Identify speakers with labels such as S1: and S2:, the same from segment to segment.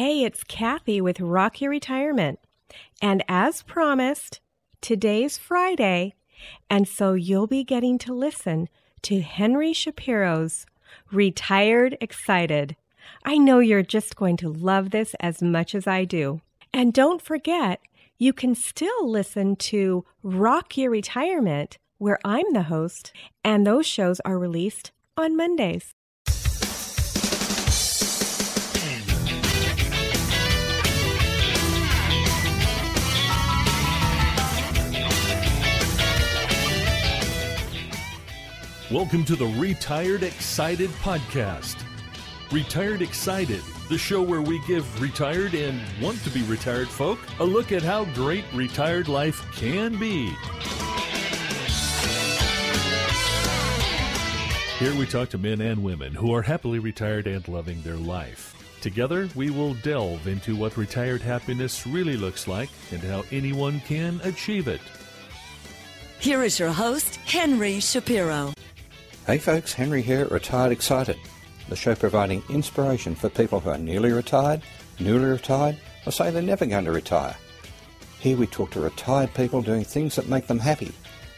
S1: Hey, it's Kathy with Rock Your Retirement. And as promised, today's Friday, and so you'll be getting to listen to Henry Shapiro's Retired Excited. I know you're just going to love this as much as I do. And don't forget, you can still listen to Rock Your Retirement, where I'm the host, and those shows are released on Mondays.
S2: Welcome to the Retired Excited podcast. Retired Excited, the show where we give retired and want to be retired folk a look at how great retired life can be. Here we talk to men and women who are happily retired and loving their life. Together, we will delve into what retired happiness really looks like and how anyone can achieve it.
S3: Here is your host, Henry Shapiro.
S4: Hey folks, Henry here, Retired Excited, the show providing inspiration for people who are nearly retired, newly retired, or say they're never going to retire. Here we talk to retired people doing things that make them happy.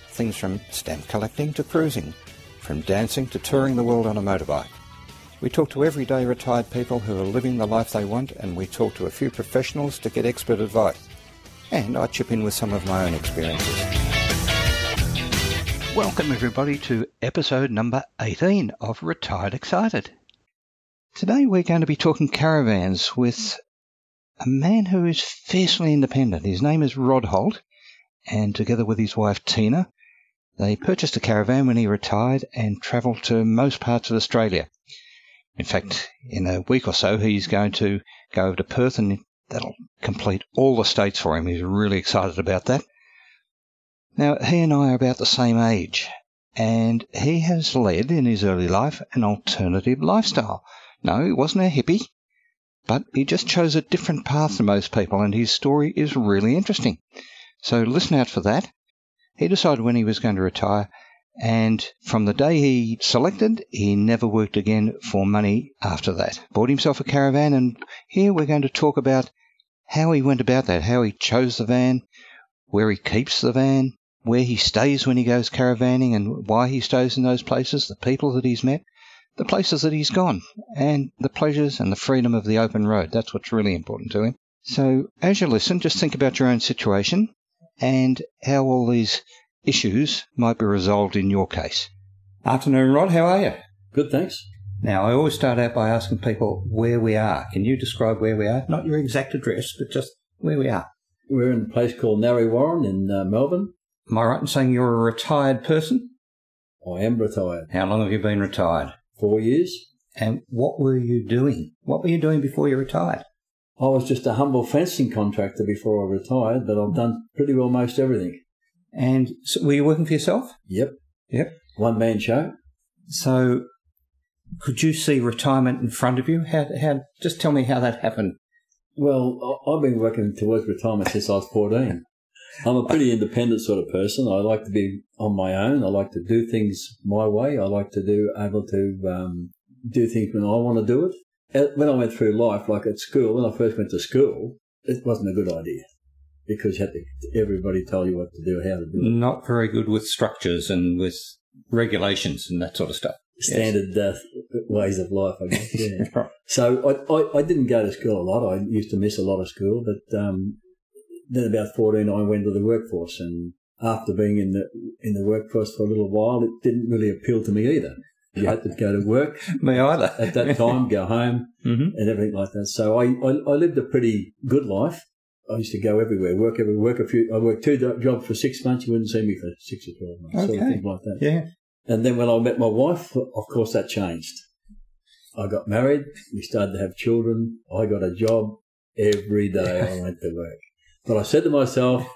S4: Things from stamp collecting to cruising, from dancing to touring the world on a motorbike. We talk to everyday retired people who are living the life they want, and we talk to a few professionals to get expert advice. And I chip in with some of my own experiences. Welcome, everybody, to episode number 18 of Retired Excited. Today, we're going to be talking caravans with a man who is fiercely independent. His name is Rod Holt, and together with his wife Tina, they purchased a caravan when he retired and travelled to most parts of Australia. In fact, in a week or so, he's going to go over to Perth and that'll complete all the states for him. He's really excited about that. Now, he and I are about the same age, and he has led in his early life an alternative lifestyle. No, he wasn't a hippie, but he just chose a different path than most people, and his story is really interesting. So listen out for that. He decided when he was going to retire, and from the day he selected, he never worked again for money after that. Bought himself a caravan, and here we're going to talk about how he went about that, how he chose the van, where he keeps the van, where he stays when he goes caravanning and why he stays in those places, the people that he's met, the places that he's gone, and the pleasures and the freedom of the open road. That's what's really important to him. So, as you listen, just think about your own situation and how all these issues might be resolved in your case. Afternoon, Rod. How are you?
S5: Good, thanks.
S4: Now, I always start out by asking people where we are. Can you describe where we are? Not your exact address, but just where we are.
S5: We're in a place called Narre Warren in uh, Melbourne.
S4: Am I right in saying you're a retired person?
S5: I am retired.
S4: How long have you been retired?
S5: Four years.
S4: And what were you doing? What were you doing before you retired?
S5: I was just a humble fencing contractor before I retired, but I've done pretty well most everything.
S4: And so were you working for yourself?
S5: Yep.
S4: Yep.
S5: One man show.
S4: So could you see retirement in front of you? How, how, just tell me how that happened.
S5: Well, I've been working towards retirement since I was 14. I'm a pretty independent sort of person. I like to be on my own. I like to do things my way. I like to do able to um, do things when I want to do it. When I went through life, like at school, when I first went to school, it wasn't a good idea because you had to, everybody tell you what to do, how to do it.
S4: Not very good with structures and with regulations and that sort of stuff.
S5: Standard uh, ways of life, I guess. Yeah. So I, I, I didn't go to school a lot. I used to miss a lot of school, but um, then about 14, I went to the workforce. And after being in the in the workforce for a little while, it didn't really appeal to me either. You had to go to work
S4: Me either.
S5: at that time, go home,
S4: hmm
S5: and everything like that. So I, I, I lived a pretty good life. I used to go everywhere, work every work a few. I worked two jobs for six months. You wouldn't see me for six or twelve months, sort of
S4: Okay.
S5: things like that.
S4: Yeah.
S5: And then when I met my wife, of course, that changed. I got married. We started to have children. I got a job every day. I went to work. But I said to myself,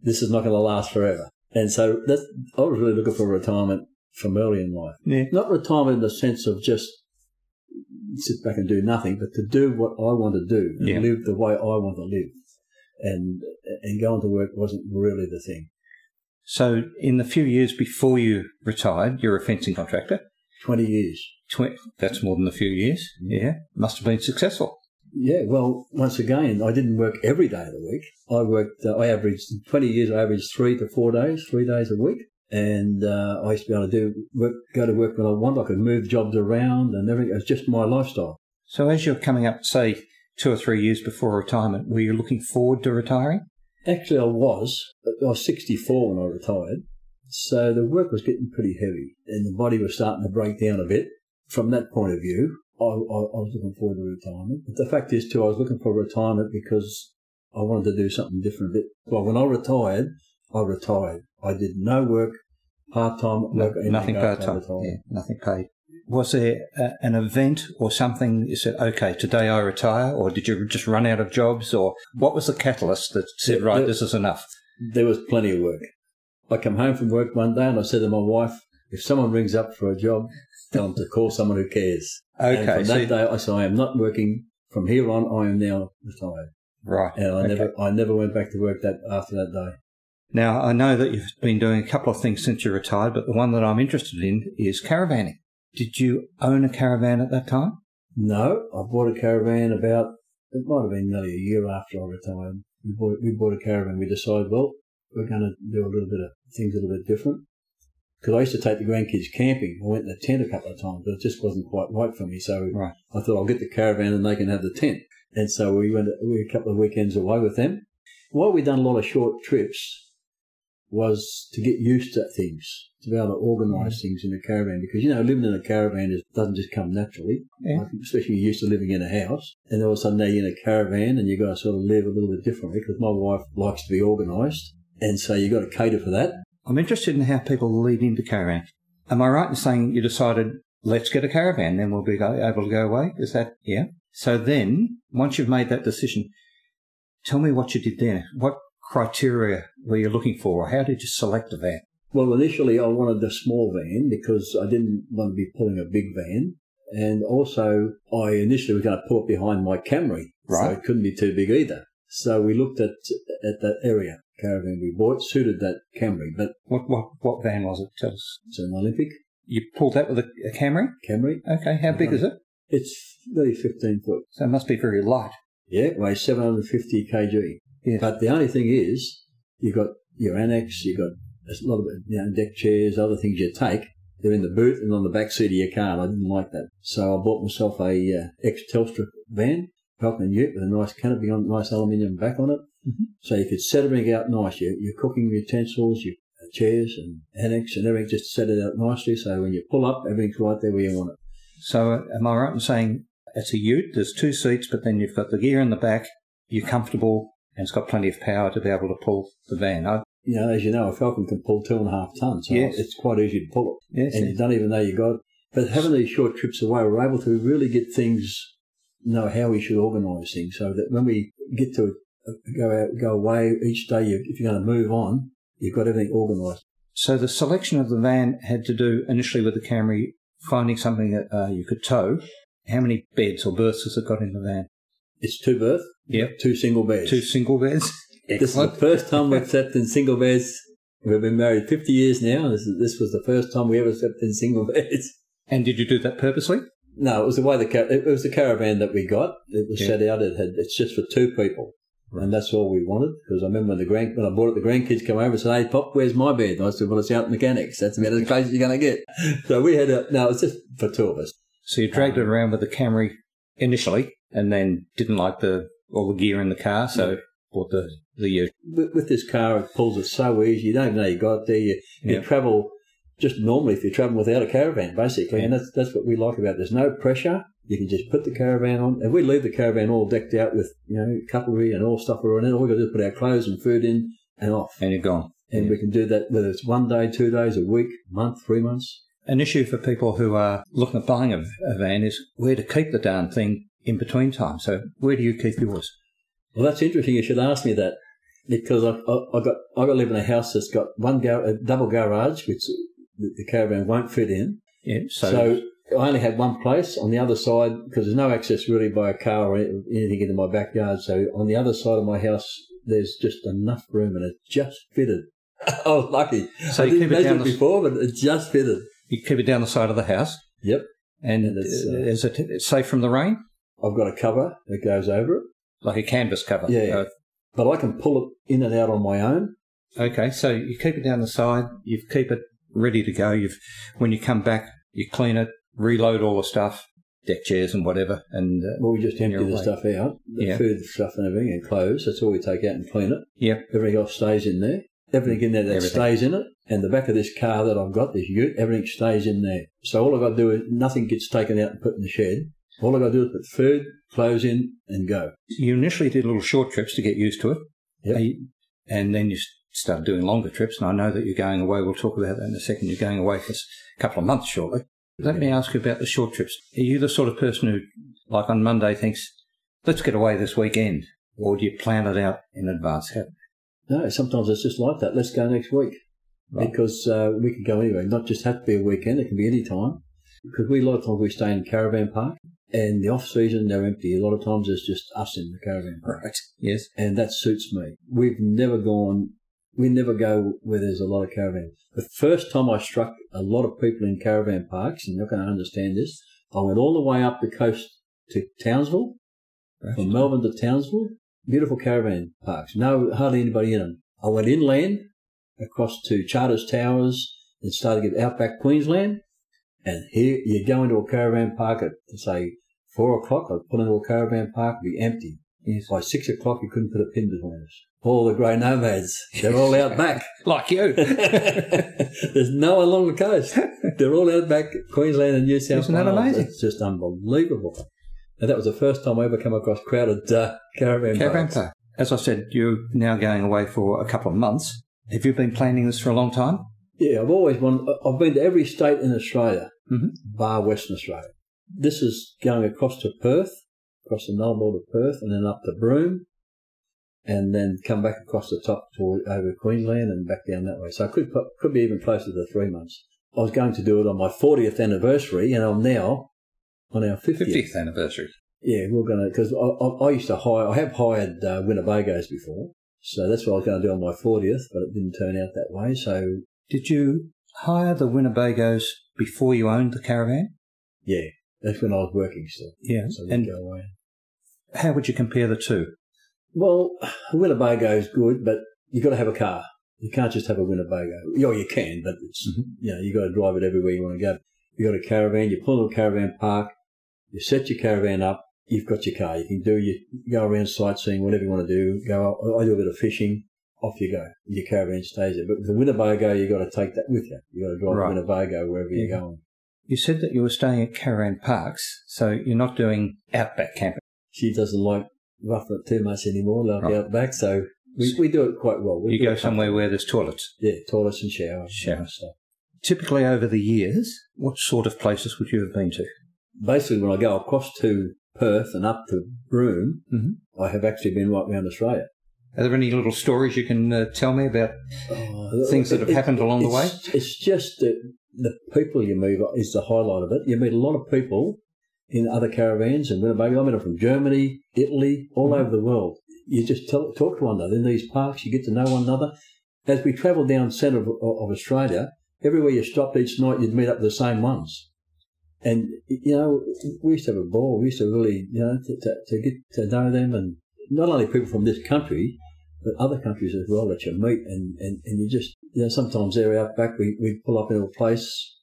S5: this is not going to last forever. And so that's, I was really looking for retirement from early in life.
S4: Yeah.
S5: Not retirement in the sense of just sit back and do nothing, but to do what I want to do and
S4: Yeah.
S5: live the way I want to live. And, and going to work wasn't really the thing.
S4: So, in the few years before you retired, you're a fencing contractor.
S5: 20 years.
S4: Tw- that's more than a few years. Mm-hmm. Yeah. Must have been successful.
S5: Yeah, well, once again, I didn't work every day of the week. I worked, uh, I averaged, in 20 years, I averaged three to four days, three days a week. And uh, I used to be able to do work, go to work when I wanted. I could move jobs around and everything. It was just my lifestyle.
S4: So as you're coming up, say, two or three years before retirement, were you looking forward to retiring?
S5: Actually, I was. I was 64 when I retired. So the work was getting pretty heavy and the body was starting to break down a bit. From that point of view, I, I, I was looking forward to retirement. But the fact is, too, I was looking for retirement because I wanted to do something different. Well, when I retired, I retired. I did no work, part time work,
S4: no, nothing part time. Yeah, nothing paid. Was there a, an event or something you said, okay, today I retire, or did you just run out of jobs, or what was the catalyst that said, right, there, this is enough?
S5: There was plenty of work. I come home from work one day and I said to my wife, if someone rings up for a job, tell them to call someone who cares.
S4: Okay.
S5: And from so that day, I said, I am not working. From here on, I am now retired.
S4: Right.
S5: And I
S4: okay.
S5: never, I never went back to work that after that day.
S4: Now, I know that you've been doing a couple of things since you retired, but the one that I'm interested in is caravanning. Did you own a caravan at that time?
S5: No, I bought a caravan about, it might have been nearly a year after I retired. We bought, we bought a caravan. We decided, well, we're going to do a little bit of things a little bit different because I used to take the grandkids camping. I went in the tent a couple of times, but it just wasn't quite right for me. So
S4: right.
S5: I thought I'll get the caravan and they can have the tent. And so we went we were a couple of weekends away with them. Why we'd done a lot of short trips was to get used to things, to be able to organise mm. things in a caravan. Because you know, living in a caravan is, doesn't just come naturally.
S4: Yeah.
S5: Like, especially you're used to living in a house, and all of a sudden now you're in a caravan and you've got to sort of live a little bit differently. Because my wife likes to be organised, and so you've got to cater for that.
S4: I'm interested in how people lead into caravan. Am I right in saying you decided, let's get a caravan, then we'll be able to go away? Is that, yeah? So then, once you've made that decision, tell me what you did there. What criteria were you looking for? How did you select a van?
S5: Well, initially I wanted a small van because I didn't want to be pulling a big van. And also, I initially was going to pull it behind my Camry.
S4: Right.
S5: So it couldn't be too big either. So we looked at at that area caravan we bought suited that Camry, but
S4: what what what van was it? Tell us.
S5: It's an Olympic.
S4: You pulled that with a, a Camry.
S5: Camry.
S4: Okay, how big is it?
S5: It's nearly fifteen foot.
S4: So it must be very light.
S5: Yeah, it weighs seven hundred fifty kg.
S4: Yeah.
S5: But the only thing is, you've got your annex, you've got a lot of you know, deck chairs, other things you take. They're in the boot and on the back seat of your car. I didn't like that, so I bought myself a uh, ex Telstra van Falcon Ute with a nice canopy on, nice aluminium back on it.
S4: Mm-hmm.
S5: So you could set everything out nice. Your, your cooking utensils, your chairs and annex and everything, just set it out nicely. So when you pull up, everything's right there where you want it.
S4: So uh, am I right in saying it's a ute, there's two seats, but then you've got the gear in the back, you're comfortable, and it's got plenty of power to be able to pull the van. I,
S5: you know, as you know, a Falcon can pull two and a half tons. So
S4: Yes.
S5: it's quite easy to pull it.
S4: yes,
S5: and you don't even know you got it. But having these short trips away, we're able to really get things, know how we should organise things, so that when we get to uh, go out, go away each day, you, if you're going to move on, you've got everything organised.
S4: So the selection of the van had to do initially with the Camry, finding something that uh, you could tow. How many beds or berths has it got in the van?
S5: It's two berth,
S4: Yep.
S5: two single beds.
S4: Two single beds.
S5: This is the first time we've slept in single beds. We've been married 50 years now. This, is, this was the first time we ever slept in single beds.
S4: And did you do that purposely?
S5: No, it was the way the car- it was the caravan that we got. It was
S4: Yeah.
S5: set out. It had it's just for two people, and that's all we wanted. Because I remember when the grand when I bought it, the grandkids come over and said, "Hey, Pop, where's my bed?" And I said, "Well, it's out in mechanics. That's about as close as you're going to get." So we had a no. It's just for two of us.
S4: So you dragged it around with the Camry initially, and then didn't like the all the gear in the car, so bought the the ute.
S5: With, with this car, it pulls it so easy. You don't even know you got it there. You, you travel just normally if you're traveling without a caravan, basically, and that's that's what we like about. it. There's no pressure. You can just put the caravan on. If we leave the caravan all decked out with you know cutlery and all stuff around it, all we got to do is put our clothes and food in and off.
S4: and you're gone.
S5: And we can do that whether it's one day, two days, a week, month, three months.
S4: An issue for people who are looking at buying a, a van is where to keep the darn thing in between time. So where do you keep yours?
S5: Well, that's interesting. You should ask me that because I, I, I got I got to live in a house that's got one gar- a double garage, which the, the caravan won't fit in.
S4: Yeah, so,
S5: So, I only had one place on the other side because there's no access really by a car or anything into my backyard. So on the other side of my house, there's just enough room and it just fitted. I was lucky.
S4: So
S5: I
S4: you
S5: didn't
S4: keep it
S5: measure
S4: down
S5: it
S4: the-
S5: before, but it just fitted.
S4: you keep it down the side of the house,
S5: Yep.
S4: and
S5: And it's, uh,
S4: is it it's safe from the rain?
S5: I've got a cover that goes over it,
S4: like a canvas cover.
S5: Yeah.
S4: Uh,
S5: but I can pull it in and out on my own.
S4: okay, so you keep it down the side. You keep it ready to go. You've when you come back, you clean it, reload all the stuff, deck chairs and whatever, and uh,
S5: Well, we just empty the
S4: away.
S5: stuff out, the
S4: Yeah.
S5: food stuff and everything, and clothes. That's all we take out and clean it.
S4: Yep.
S5: Everything else stays in there. Everything in there that
S4: Everything.
S5: stays in it. And the back of this car that I've got, this ute, everything stays in there. So all I've got to do is nothing gets taken out and put in the shed. All I've got to do is put food, clothes in, and go.
S4: you initially did little short trips to get used to it,
S5: Yep.
S4: Uh, and then you started doing longer trips. And I know that you're going away. We'll talk about that in a second. You're going away for a couple of months shortly. Let me ask you about the short trips. Are you the sort of person who, like on Monday, thinks, "Let's get away this weekend," or do you plan it out in advance?
S5: No, sometimes it's just like that. Let's go next week.
S4: Right.
S5: Because uh, we can go anywhere. Not just have to be a weekend. It can be any time. Because we, a lot of times we stay in caravan park. And the off season, they're empty. A lot of times it's just us in the caravan park.
S4: Right. Yes.
S5: and that suits me. We've never gone, we never go where there's a lot of caravans. The first time I struck a lot of people in caravan parks, and you're going to understand this, I went all the way up the coast to Townsville, from Melbourne to Townsville, beautiful caravan parks, no, hardly anybody in them. I went inland across to Charters Towers and started to get outback Queensland, and here you go into a caravan park at, say, four o'clock, I'd pull into a caravan park, be empty.
S4: Yes.
S5: By six o'clock, you couldn't put a pin between us. All the grey nomads, they're all out back.
S4: Like you.
S5: There's no one along the coast. They're all out back, Queensland and New South
S4: Isn't that
S5: Wales.
S4: amazing?
S5: It's just unbelievable. And that was the first time I ever come across crowded uh, caravan,
S4: Caravan park. As I said, you're now going away for a couple of months. Have you been planning this for a long time?
S5: Yeah, I've always wanted, I've been to every state in Australia,
S4: Mhm.
S5: bar Western Australia. This is going across to Perth, across the Nullarbor to Perth, and then up to Broome, and then come back across the top to over Queensland and back down that way. So I could could be even closer to three months. I was going to do it on my 40th anniversary, and I'm now on our 50th.
S4: 50th anniversary.
S5: Yeah, we're going to, because I, I, I used to hire, I have hired uh, Winnebagos before, so that's what I was going to do on my 40th, but it didn't turn out that way. So,
S4: Did you hire the Winnebagos before you owned the caravan?
S5: yeah, that's when I was working still.
S4: Yeah.
S5: So
S4: And
S5: go away.
S4: how would you compare the two?
S5: Well, a Winnebago is good, but you've got to have a car. You can't just have a Winnebago. Yeah, you can, but it's
S4: Mhm.
S5: you know you got to drive it everywhere you want to go. You've got a caravan. You pull into a caravan park. You set your caravan up. You've got your car. You can do you go around sightseeing, whatever you want to do. Go. I do a bit of fishing. Off you go. Your caravan stays there. But with the Winnebago, you've got to take that with you. You've got to drive
S4: Right.
S5: Winnebago wherever you're going.
S4: You said that you were staying at caravan parks, so you're not doing outback camping.
S5: She doesn't like roughing it too much anymore, like
S4: Right.
S5: out back. So we, we do it quite well. We
S4: You go somewhere where there's toilets.
S5: Yeah, toilets and showers.
S4: Showers.
S5: and.
S4: Typically over the years, what sort of places would you have been to?
S5: Basically, when I go across to Perth and up to Broome,
S4: Mhm.
S5: I have actually been right around Australia.
S4: Are there any little stories you can uh, tell me about
S5: Oh,
S4: Things that have happened along the way?
S5: it's- It's just that the people you meet is the highlight of it. You meet a lot of people in other caravans and Winnebago. I met them from Germany, Italy, all
S4: Mhm.
S5: over the world. You just tell, talk to one another in these parks. You get to know one another. As we travel down centre of, of Australia, everywhere you stopped each night, you'd meet up with the same ones. And you know, we used to have a ball. We used to really, you know, to, to, to get to know them, and not only people from this country, but other countries as well that you meet, and, and, and you just, you know, sometimes they're out back. We we pull up into a place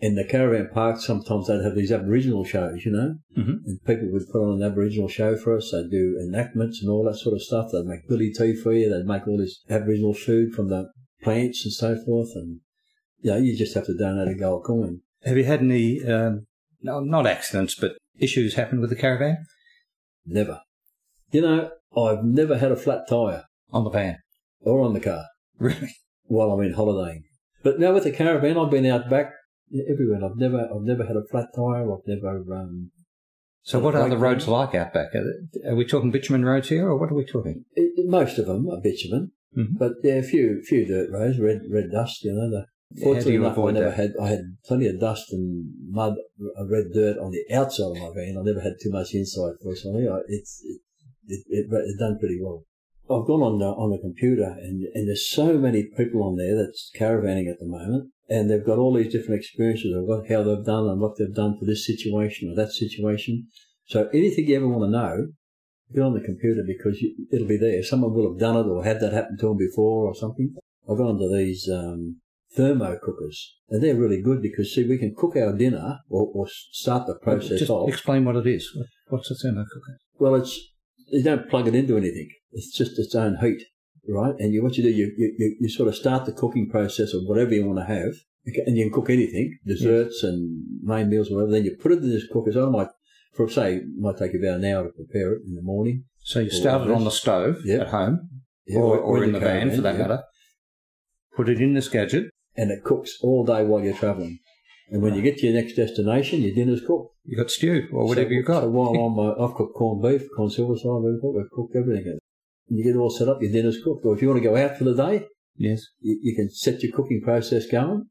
S5: in the caravan park. Sometimes they'd have these Aboriginal shows, you know,
S4: Mhm.
S5: and people would put on an Aboriginal show for us. They'd do enactments and all that sort of stuff. They'd make billy tea for you. They'd make all this Aboriginal food from the plants and so forth, and you know, you just have to donate a gold coin.
S4: Have you had any, um, no, not accidents, but issues happen with the caravan
S5: Never. You know, I've never had a flat tyre
S4: on the van?
S5: or on the car
S4: Really?
S5: While I'm in holidaying. But now with the caravan, I've been out back everywhere. I've never, I've never had a flat tyre. I've never, um,
S4: So what are the roads like out back? Are, they- are we talking bitumen roads here, or what are we talking?
S5: it, most of them are bitumen,
S4: Mhm.
S5: but yeah, a few, few dirt roads, red, red dust. You know, the, fortunately enough, I never
S4: that?
S5: had. I had plenty of dust and mud, uh, red dirt on the outside of my van. I never had too much inside. Fortunately, I, it's it, it, it, it done pretty well. I've gone on the, on the computer and, and there's so many people on there that's caravanning at the moment and they've got all these different experiences of what, how they've done and what they've done for this situation or that situation. So anything you ever want to know, get on the computer because you, it'll be there. Someone will have done it or had that happen to them before or something. I've gone to these um, thermo cookers, and they're really good because see, we can cook our dinner or, or start the process
S4: Just
S5: off.
S4: explain what it is. What's a thermo cooker?
S5: Well, it's you don't plug it into anything. It's just its own heat, right? And you, what you do, you, you, you sort of start the cooking process of whatever you want to have, and you can cook anything, desserts and main meals, whatever. Then you put it in this cooker. So I might, for say, it might take about an hour to prepare it in the morning.
S4: So you start it on the stove
S5: Yeah.
S4: at home,
S5: Yeah,
S4: or, or in the van
S5: caravan,
S4: for that
S5: yeah.
S4: matter. Put it in this gadget.
S5: And it cooks all day while you're travelling. And when you get to your next destination, your dinner's cooked.
S4: You got stew or whatever
S5: so,
S4: you got.
S5: So while I'm, uh, I've cooked corned beef, corned silver side, we've cooked, everything. And you get it all set up, your dinner's cooked. Or if you want to go out for the day,
S4: yes,
S5: you, you can set your cooking process going,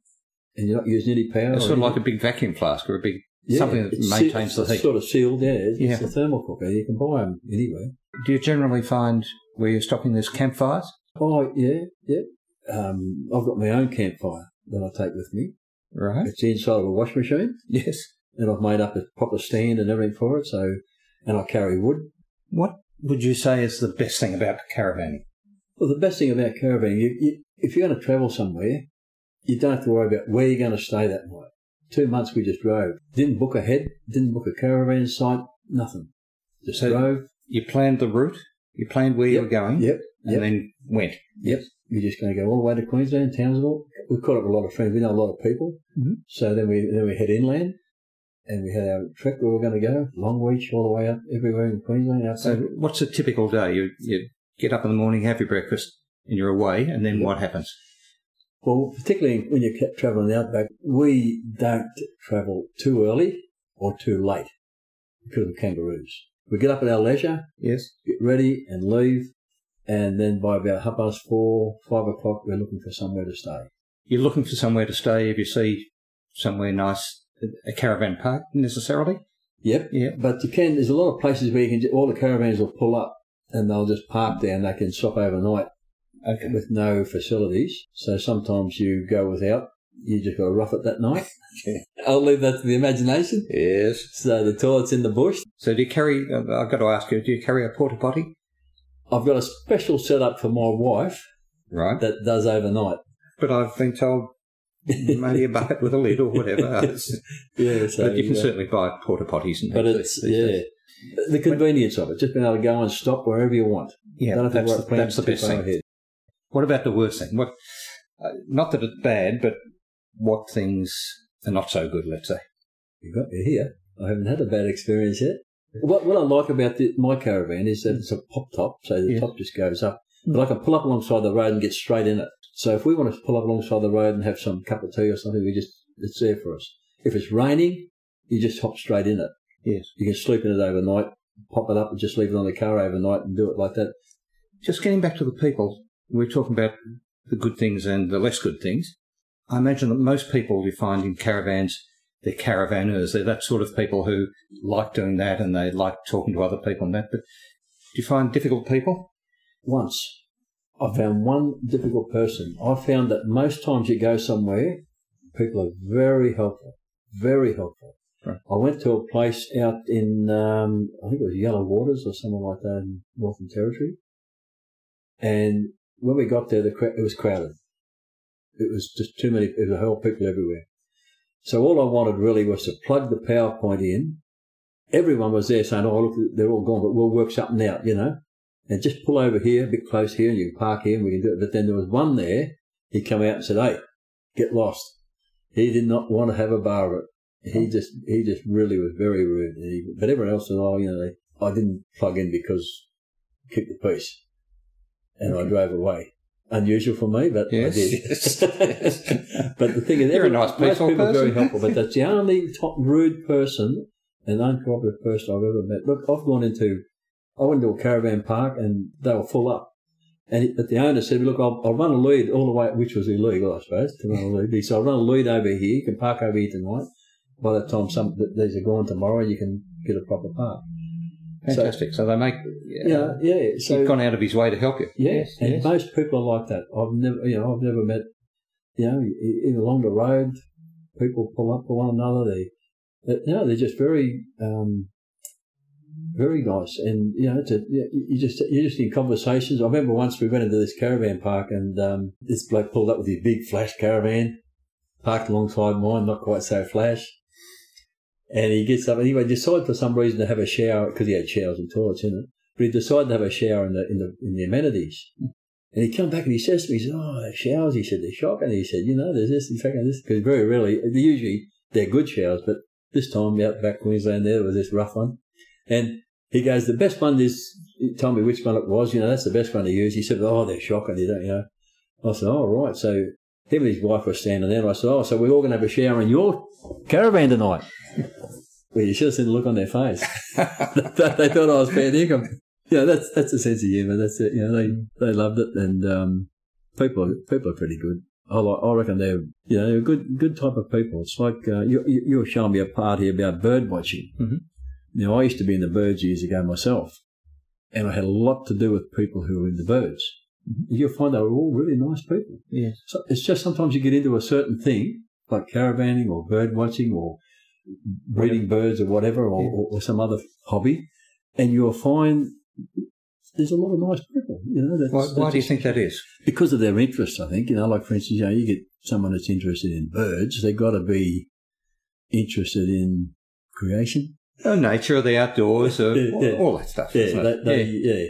S5: and you're not using any power.
S4: it's sort of like a big vacuum flask or a big
S5: Yeah,
S4: something that maintains
S5: se-
S4: the
S5: it's
S4: heat.
S5: sort of sealed. Yeah, it's,
S4: Yeah.
S5: it's a thermal cooker. You can buy them anywhere.
S4: Do you generally find where you're stopping these campfires?
S5: Oh yeah, yeah. Um, I've got my own campfire that I take with me.
S4: Right.
S5: It's inside of a wash machine,
S4: Yes.
S5: and I've made up a proper stand and everything for it. So, and I carry wood.
S4: What would you say is the best thing about caravanning?
S5: Well, the best thing about caravan, you, you, if you're going to travel somewhere, you don't have to worry about where you're going to stay that night. Two months we just drove. Didn't book ahead. Didn't book a caravan site. Nothing. Just
S4: So-
S5: drove.
S4: You planned the route, you planned where you were going,
S5: Yep.
S4: and
S5: Yep.
S4: then went.
S5: Yep. You're just going to go all the way to Queensland, Townsville. We've caught up with a lot of friends. We know a lot of people.
S4: Mhm.
S5: So then we then we head inland, and we had our trek where we were going to go, Long Longreach, all the way up everywhere in Queensland. Out
S4: So, what's a typical day? You you get up in the morning, have your breakfast, and you're away, and then what happens?
S5: Well, particularly when you're travelling the outback, we don't travel too early or too late because of kangaroos. We get up at our leisure,
S4: Yes.
S5: get ready, and leave, and then by about half past four, five o'clock, we're looking for somewhere to stay.
S4: You're looking for somewhere to stay. If you see somewhere nice, a caravan park necessarily.
S5: Yep.
S4: Yeah.
S5: But you can. There's a lot of places where you can. All the caravans will pull up, and they'll just park there, and they can stop overnight
S4: Okay.
S5: with no facilities. So sometimes you go without. You just got to rough it that night. I'll leave that to the imagination.
S4: Yes.
S5: So the toilet's in the bush.
S4: So do you carry? I've got to ask you. Do you carry a porta potty?
S5: I've got a special setup for my wife
S4: Right.
S5: that does overnight.
S4: But I've been told maybe a bucket with a lid or whatever.
S5: Yeah, so
S4: but you can
S5: uh,
S4: certainly buy porta potties and
S5: But it's yeah,
S4: days.
S5: the convenience of it. Just being able to go and stop wherever you want.
S4: yeah.
S5: Don't have
S4: That's, the, that's the best thing.
S5: ahead.
S4: What about the worst thing? What? Uh, not that it's bad, but what things are not so good? Let's say.
S5: You got me here. I haven't had a bad experience yet. What, what I like about the, my caravan is that it's a pop top, so the
S4: Yeah.
S5: top just goes up. Hmm. But I can pull up alongside the road and get straight in it. So if we want to pull up alongside the road and have some cup of tea or something, we just it's there for us. If it's raining, you just hop straight in it.
S4: Yes.
S5: You can sleep in it overnight, pop it up, and just leave it on the car overnight and do it like that.
S4: Just getting back to the people, we're talking about the good things and the less good things. I imagine that most people you find in caravans, they're caravanners. They're that sort of people who like doing that and they like talking to other people and that. But do you find difficult people?
S5: once I found one difficult person. I found that most times you go somewhere, people are very helpful, very helpful.
S4: Right.
S5: I went to a place out in, um, I think it was Yellow Waters or something like that in Northern Territory. And when we got there, the cra- it was crowded. It was just too many, there were whole people everywhere. So all I wanted really was to plug the PowerPoint in. Everyone was there saying, oh, look, they're all gone, but we'll work something out, you know and just pull over here, a bit close here, and you can park here, and we can do it. But then there was one there, he come out and said, hey, get lost. He did not want to have a bar of it. He just, he just really was very rude. And he, but everyone else said, oh, you know, I didn't plug in because keep the peace. And I drove away. Unusual for me, but
S4: Yes,
S5: I did.
S4: yes.
S5: but the thing is, every-
S4: nice,
S5: most people are very helpful, but that's the only top rude person and uncooperative person I've ever met. Look, I've gone into I went to a caravan park and they were full up. And it, but the owner said, "Look, I'll, I'll run a lead all the way, which was illegal, I suppose, to run a lead." He said, "I'll run a lead over here. You can park over here tonight. By that time, some these are gone tomorrow. You can get a proper park."
S4: Fantastic. So, they make.
S5: Yeah, yeah. So
S4: He's gone out of his way to help you.
S5: Yes, and
S4: yes.
S5: most people are like that. I've never, you know, I've never met, you know, even along the road, people pull up for one another. They, they you know, they're just very, um, very nice. And you know, to, you just you're just in conversations. I remember once we went into this caravan park, and um, this bloke pulled up with his big flash caravan, parked alongside mine, not quite so flash. And he gets up, and he decided for some reason to have a shower because he had showers and toilets in it. But he decided to have a shower in the in the in the amenities. And he come back and he says to me, he said, "Oh, showers." He said, "They're shocking." He said, "You know, there's this, in fact, this because very rarely, usually they're good showers, but this time out back Queensland, there was this rough one." And he goes, "The best one is." He told me which one it was. You know, that's the best one to use. He said, "Oh, they're shocking." You don't, you know. I said, "Oh, right." So him and his wife were standing there, and I said, "Oh, so we're all going to have a shower in your caravan tonight." well, you should have seen the look on their face. they thought I was fair income yeah, that's that's a sense of humour. That's it. You know, they they loved it, and um, people people are pretty good. I like, I reckon they're you know they're a good good type of people. It's like uh, you you were showing me a part here about bird watching.
S4: Mm-hmm.
S5: Now I used to be in the birds years ago myself, and I had a lot to do with people who were in the birds. You'll find they were all really nice people.
S4: Yes.
S5: So it's just sometimes you get into a certain thing like caravanning or bird watching or breeding birds or whatever or, yeah. or, or some other hobby, and you'll find there's a lot of nice people. You know, that's,
S4: why,
S5: that's
S4: why do you think that is?
S5: Because of their interests, I think. You know, like for instance, you know, you get someone that's interested in birds, they've got to be interested in creation,
S4: oh, nature, the outdoors, uh, yeah, yeah. all that stuff.
S5: Yeah, they, yeah. yeah.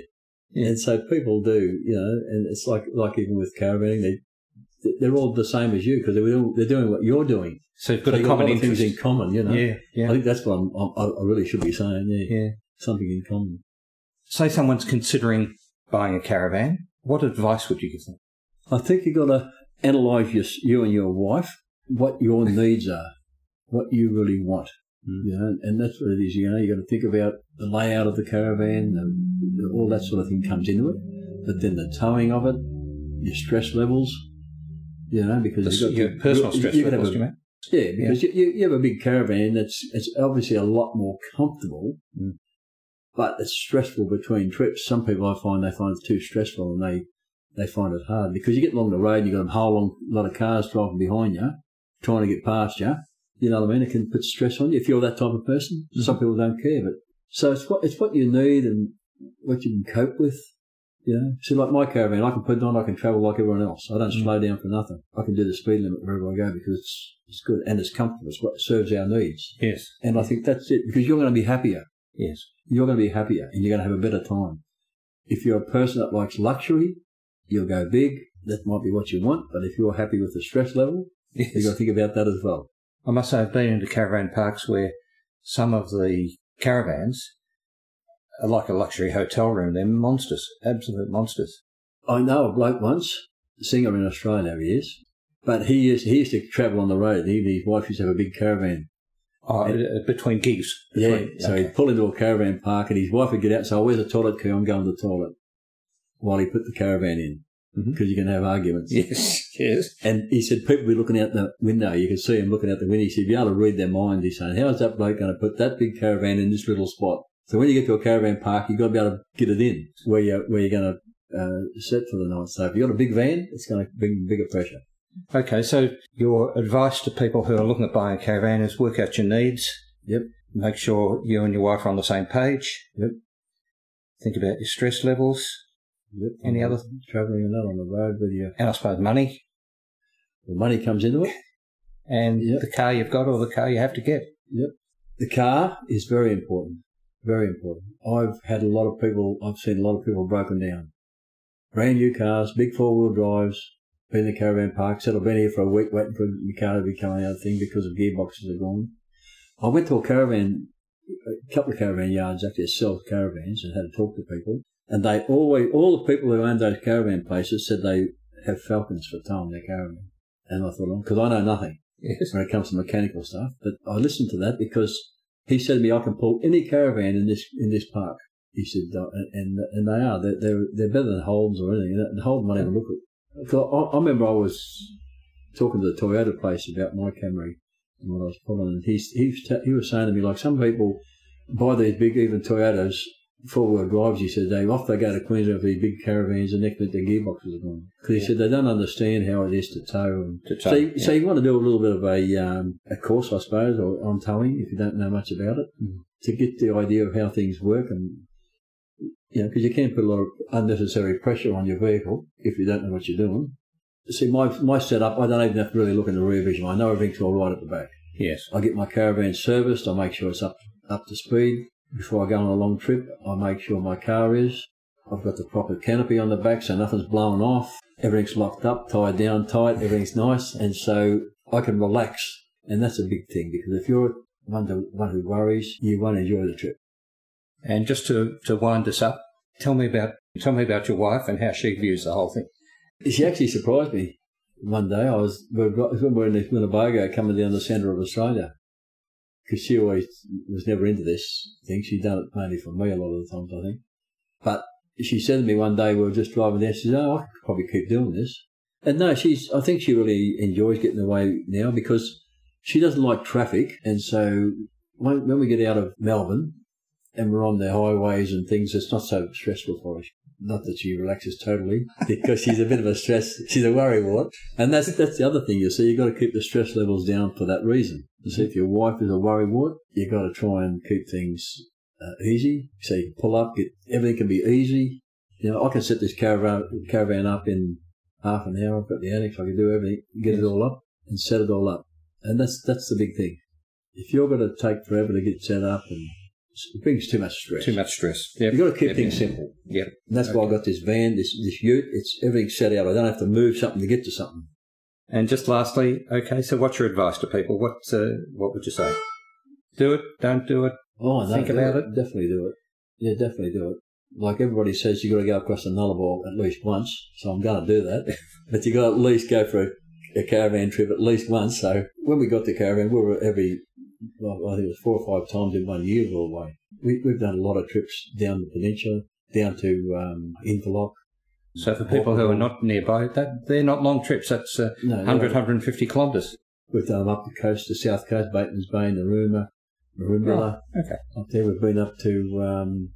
S5: And so people do, you know, and it's like like even with caravanning, they they're all the same as you because they're, they're doing what you're doing.
S4: So you've got so a common interest.
S5: things in common, you know.
S4: Yeah, yeah.
S5: I think that's what I'm, I, I really should be saying. Yeah, yeah, something in common
S4: say someone's considering buying a caravan, what advice would you give them?
S5: I think you've got to analyse your, you and your wife, what your needs are, what you really want. Mm. You know, and that's what it is. You know, you got to think about the layout of the caravan, and all that sort of thing comes into it. But then the towing of it, your stress levels, you know, because
S4: the,
S5: you've got
S4: your personal stress you levels, you mean?
S5: Yeah, because yeah. You, you, have a big caravan that's it's obviously a lot more comfortable mm but it's stressful between trips. Some people I find they find it too stressful and they, they find it hard because you get along the road and you've got a whole long, lot of cars driving behind you, trying to get past you. You know what I mean? It can put stress on you if you're that type of person. Mm-hmm. Some people don't care, but so it's what, it's what you need and what you can cope with. You know, so like my caravan, I can put it on, I can travel like everyone else. I don't mm-hmm. slow down for nothing. I can do the speed limit wherever I go because it's, it's good and it's comfortable. It's what serves our needs.
S4: Yes.
S5: And I think that's it because you're going to be happier.
S4: Yes
S5: you're going to be happier and you're going to have a better time. If you're a person that likes luxury, you'll go big. That might be what you want. But if you're happy with the stress level, yes. you've got to think about that as well.
S4: I must say, I've been into caravan parks where some of the caravans are like a luxury hotel room. They're monsters, absolute monsters.
S5: I know a bloke once, a singer in Australia he is, but he used, he used to travel on the road. He and his wife used to have a big caravan
S4: Oh, and, uh, between gigs.
S5: Between, yeah. So okay. he'd pull into a caravan park and his wife would get out. So, where's the toilet key? I'm going to the toilet while he put the caravan in because mm-hmm. you can have arguments.
S4: Yes, yes.
S5: And he said people be looking out the window. You can see him looking out the window. He said, be able to read their minds. He's saying, how's that bloke going to put that big caravan in this little spot? So when you get to a caravan park, you've got to be able to get it in where you're, where you're going to uh, set for the night. So if you've got a big van, it's going to bring bigger pressure.
S4: Okay, so your advice to people who are looking at buying a caravan is work out your needs,
S5: Yep.
S4: Make sure you and your wife are on the same page.
S5: Yep.
S4: Think about your stress levels. Any other
S5: travelling and that on the road with you.
S4: And I suppose money.
S5: The money comes into it.
S4: And yep. the car you've got or the car you have to get.
S5: Yep. The car is very important. Very important. I've had a lot of people, I've seen a lot of people broken down. Brand new cars, big four wheel drives, been in the caravan park, said I've been here for a week waiting for the car to be coming out of thing because the gearboxes are gone. I went to a caravan, a couple of caravan yards actually that sell caravans and had to talk to people. And they always, all the people who owned those caravan places said they have falcons for towing their caravan. And I thought, oh, because I know nothing
S4: yes.
S5: when it comes to mechanical stuff, but I listened to that because he said to me, I can pull any caravan in this, in this park. He said, and, and they are, they're, they're, they're better than Holden's or anything. And Holden won't even look at I, I remember I was talking to the Toyota place about my Camry and what I was pulling. And he, was he was saying to me, like, some people buy these big, even Toyotas four wheel drives, he said, they off they go to Queensland for these big caravans and next minute their gearboxes are gone. Because he said they don't understand how it is to tow. And
S6: To tow,
S5: so, you,
S6: yeah.
S5: so you want to do a little bit of a, um, a course, I suppose, or on towing if you don't know much about it,
S6: Mm.
S5: to get the idea of how things work and you know, because you can't put a lot of unnecessary pressure on your vehicle if you don't know what you're doing. See, my my setup, I don't even have to really look in the rear vision. I know everything's all right at the back.
S6: Yes.
S5: I get my caravan serviced. I make sure it's up up to speed before I go on a long trip. I make sure my car is. I've got the proper canopy on the back, so nothing's blowing off. Everything's locked up, tied down tight. Everything's nice, and so I can relax. And that's a big thing because if you're one, to, one who worries, you won't enjoy the trip.
S6: And just to, to wind us up, tell me about tell me about your wife and how she views the whole thing.
S5: She actually surprised me one day. I was we were we were in the Winnebago coming down the centre of Australia because she always was never into this thing. She'd done it mainly for me a lot of the times, I think. But she said to me one day we were just driving there, She said, "Oh, I could probably keep doing this." And no, she's. I think she really enjoys getting away now because she doesn't like traffic, and so when, when we get out of Melbourne and we're on the highways and things, it's not so stressful for her. Not that she relaxes totally, because she's a bit of a stress. She's a worrywart, and that's that's the other thing. You see, you've got to keep the stress levels down for that reason. See, if your wife is a worrywart, you've got to try and keep things uh, easy. So you pull up, get everything can be easy. You know, I can set this caravan caravan up in half an hour. I've got the annex. I can do everything, get it all up, and set it all up. And that's that's the big thing. If you're going to take forever to get set up, and it brings too much stress.
S6: Too much stress. Yep.
S5: You've got to keep
S6: Yep.
S5: things simple.
S6: Yep.
S5: And that's why I got this van, this this ute. It's everything set out. I don't have to move something to get to something.
S6: And just lastly, okay, so what's your advice to people? What uh, what would you say? Do it, don't do it.
S5: Oh, no,
S6: Think about it.
S5: Definitely do it. Yeah, definitely do it. Like everybody says, you've got to go across the Nullarbor at least once. So I'm going to do that. but you've got to at least go for a, a caravan trip at least once. So when we got the caravan, we were every, well, I think it was four or five times in one year we were away. We, we've done a lot of trips down the peninsula, down to um, Inverloch.
S6: So for people who are not nearby, that they're not long trips. That's uh,
S5: No,
S6: 100,
S5: no.
S6: 150 kilometres.
S5: We've done up the coast, the south coast, Bateman's Bay, Narooma, Maroomba.
S6: Okay.
S5: Up there, we've been up to um,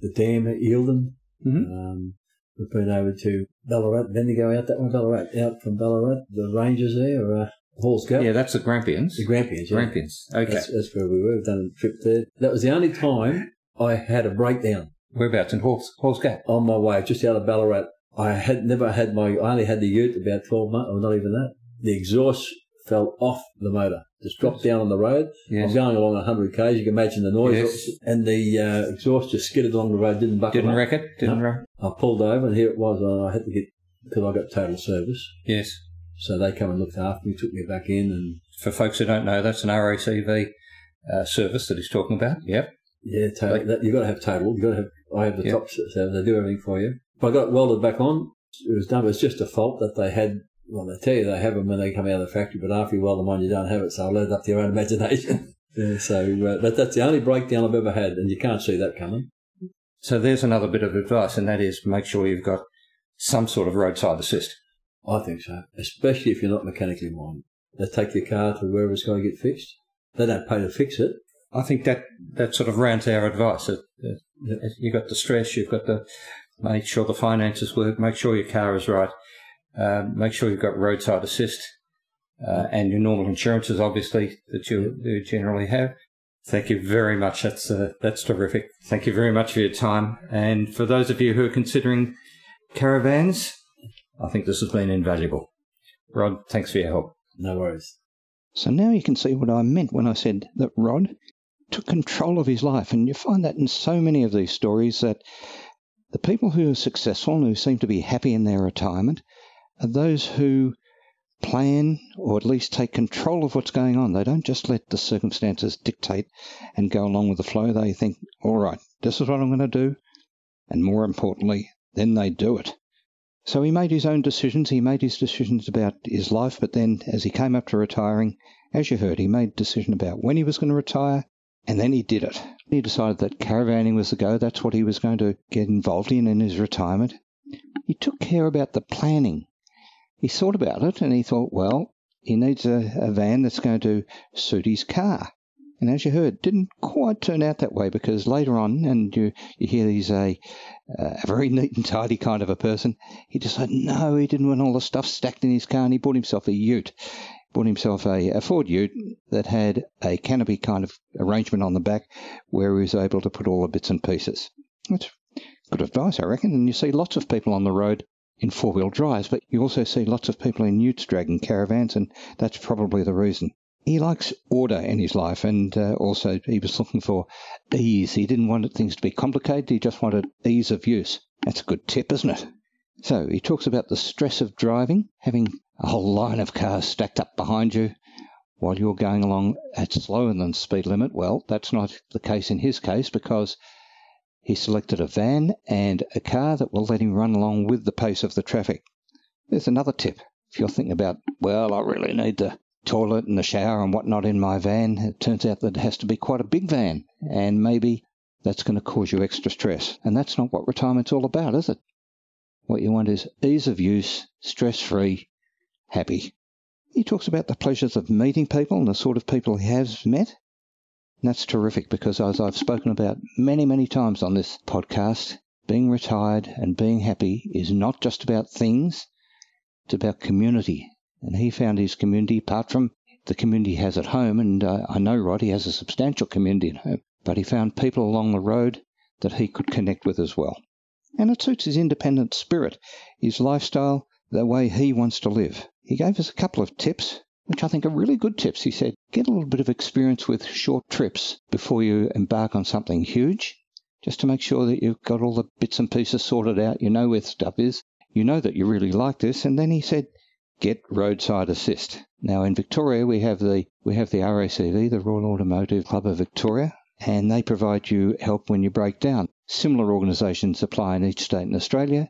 S5: the dam at Eildon.
S6: Mhm.
S5: Um, we've been over to Ballarat, Bendigo out that way, Ballarat, out from Ballarat. The Rangers there, or uh, Hall's Gap.
S6: Yeah, that's the Grampians.
S5: The Grampians, yeah.
S6: Grampians. Okay.
S5: That's, that's where we were. We've done a trip there. That was the only time I had a breakdown
S6: Whereabouts in Halls, Halls Gap?
S5: on my way, just out of Ballarat. I had never had my, I only had the ute about 12 months, or not even that. The exhaust fell off the motor, just dropped down on the road.
S6: Yes.
S5: I was going along 100 k's. You can imagine the noise,
S6: Yes.
S5: and the uh, exhaust just skidded along the road. Didn't buckle
S6: Didn't
S5: up.
S6: wreck it? Didn't
S5: No.
S6: wreck
S5: I pulled over, and here it was. And I had to get because I got total service.
S6: Yes.
S5: So they come and looked after me, took me back in, and
S6: For folks who don't know, that's an RACV uh, service that he's talking about. Yep.
S5: yeah, total, that, you got to have total. You've got to have. I have the
S6: Yeah.
S5: top, so they do everything for you. But I got it welded back on. It was done. It was just a fault that they had. Well, they tell you they have them when they come out of the factory, but after you weld them on, you don't have it. So I led it up to your own imagination. yeah, so, uh, but that's the only breakdown I've ever had, and you can't see that coming.
S6: So there's another bit of advice, and that is make sure you've got some sort of roadside assist.
S5: I think so, especially if you're not mechanically minded. They take your car to wherever it's going to get fixed. They don't pay to fix it.
S6: I think that that sort of rounds our advice. You've got the stress, you've got the make sure the finances work, make sure your car is right, um, make sure you've got roadside assist, uh, and your normal insurances, obviously that you, you generally have. Thank you very much. That's uh, that's terrific. Thank you very much for your time. And for those of you who are considering caravans, I think this has been invaluable. Rod, thanks for your help.
S5: No worries.
S4: So now you can see what I meant when I said that Rod took control of his life. And you find that in so many of these stories that the people who are successful and who seem to be happy in their retirement are those who plan or at least take control of what's going on. They don't just let the circumstances dictate and go along with the flow. They think, all right, this is what I'm going to do. And more importantly, then they do it. So he made his own decisions. He made his decisions about his life, but then as he came up to retiring, as you heard, he made a decision about when he was going to retire, and then he did it. He decided that caravanning was the go. That's what he was going to get involved in in his retirement. He took care about the planning. He thought about it and he thought, well, he needs a, a van that's going to suit his car. And as you heard, didn't quite turn out that way because later on, and you, you hear he's a, a very neat and tidy kind of a person, he decided no, he didn't want all the stuff stacked in his car and he bought himself a ute. Bought himself a, a Ford ute that had a canopy kind of arrangement on the back where he was able to put all the bits and pieces. That's good advice, I reckon. And you see lots of people on the road in four wheel drives, but you also see lots of people in utes dragging caravans, and that's probably the reason he likes order in his life, and uh, also he was looking for ease. He didn't want things to be complicated, he just wanted ease of use. That's a good tip, isn't it? So he talks about the stress of driving, having a whole line of cars stacked up behind you while you're going along at slower than speed limit. Well, that's not the case in his case because he selected a van and a car that will let him run along with the pace of the traffic. There's another tip. If you're thinking about, well, I really need the toilet and the shower and whatnot in my van, it turns out that it has to be quite a big van, and maybe that's going to cause you extra stress. And that's not what retirement's all about, is it? What you want is ease of use, stress free, happy. He talks about the pleasures of meeting people and the sort of people he has met. And that's terrific because, as I've spoken about many, many times on this podcast, being retired and being happy is not just about things, it's about community and he found his community, apart from the community he has at home, and uh, I know Rod, he has a substantial community at home, but he found people along the road that he could connect with as well. And it suits his independent spirit, his lifestyle, the way he wants to live. He gave us a couple of tips, which I think are really good tips. He said, get a little bit of experience with short trips before you embark on something huge, just to make sure that you've got all the bits and pieces sorted out, you know where stuff is, you know that you really like this. And then he said, get roadside assist. Now in Victoria we have the we have the RACV, the Royal Automotive Club of Victoria, and they provide you help when you break down. Similar organisations apply in each state in Australia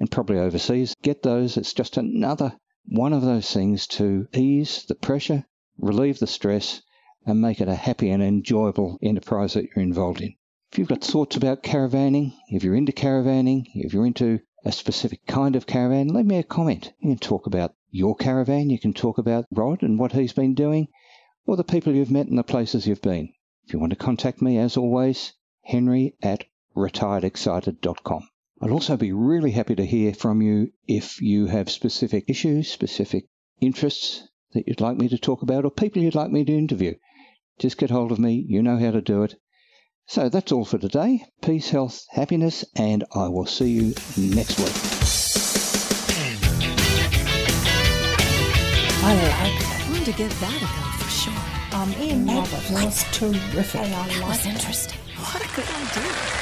S4: and probably overseas. Get those. It's just another one of those things to ease the pressure, relieve the stress, and make it a happy and enjoyable enterprise that you're involved in. If you've got thoughts about caravanning, if you're into caravanning, if you're into a specific kind of caravan, leave me a comment. You can talk about your caravan, you can talk about Rod and what he's been doing, or the people you've met and the places you've been. If you want to contact me, as always, henry at retiredexcited.com. I'd also be really happy to hear from you if you have specific issues, specific interests that you'd like me to talk about, or people you'd like me to interview. Just get hold of me. You know how to do it. So that's all for today. Peace, health, happiness, and I will see you next week.
S3: I like that. I'm to give that a go for sure.
S7: Um, Ian Roberts was terrific.
S3: That was interesting. What a good idea.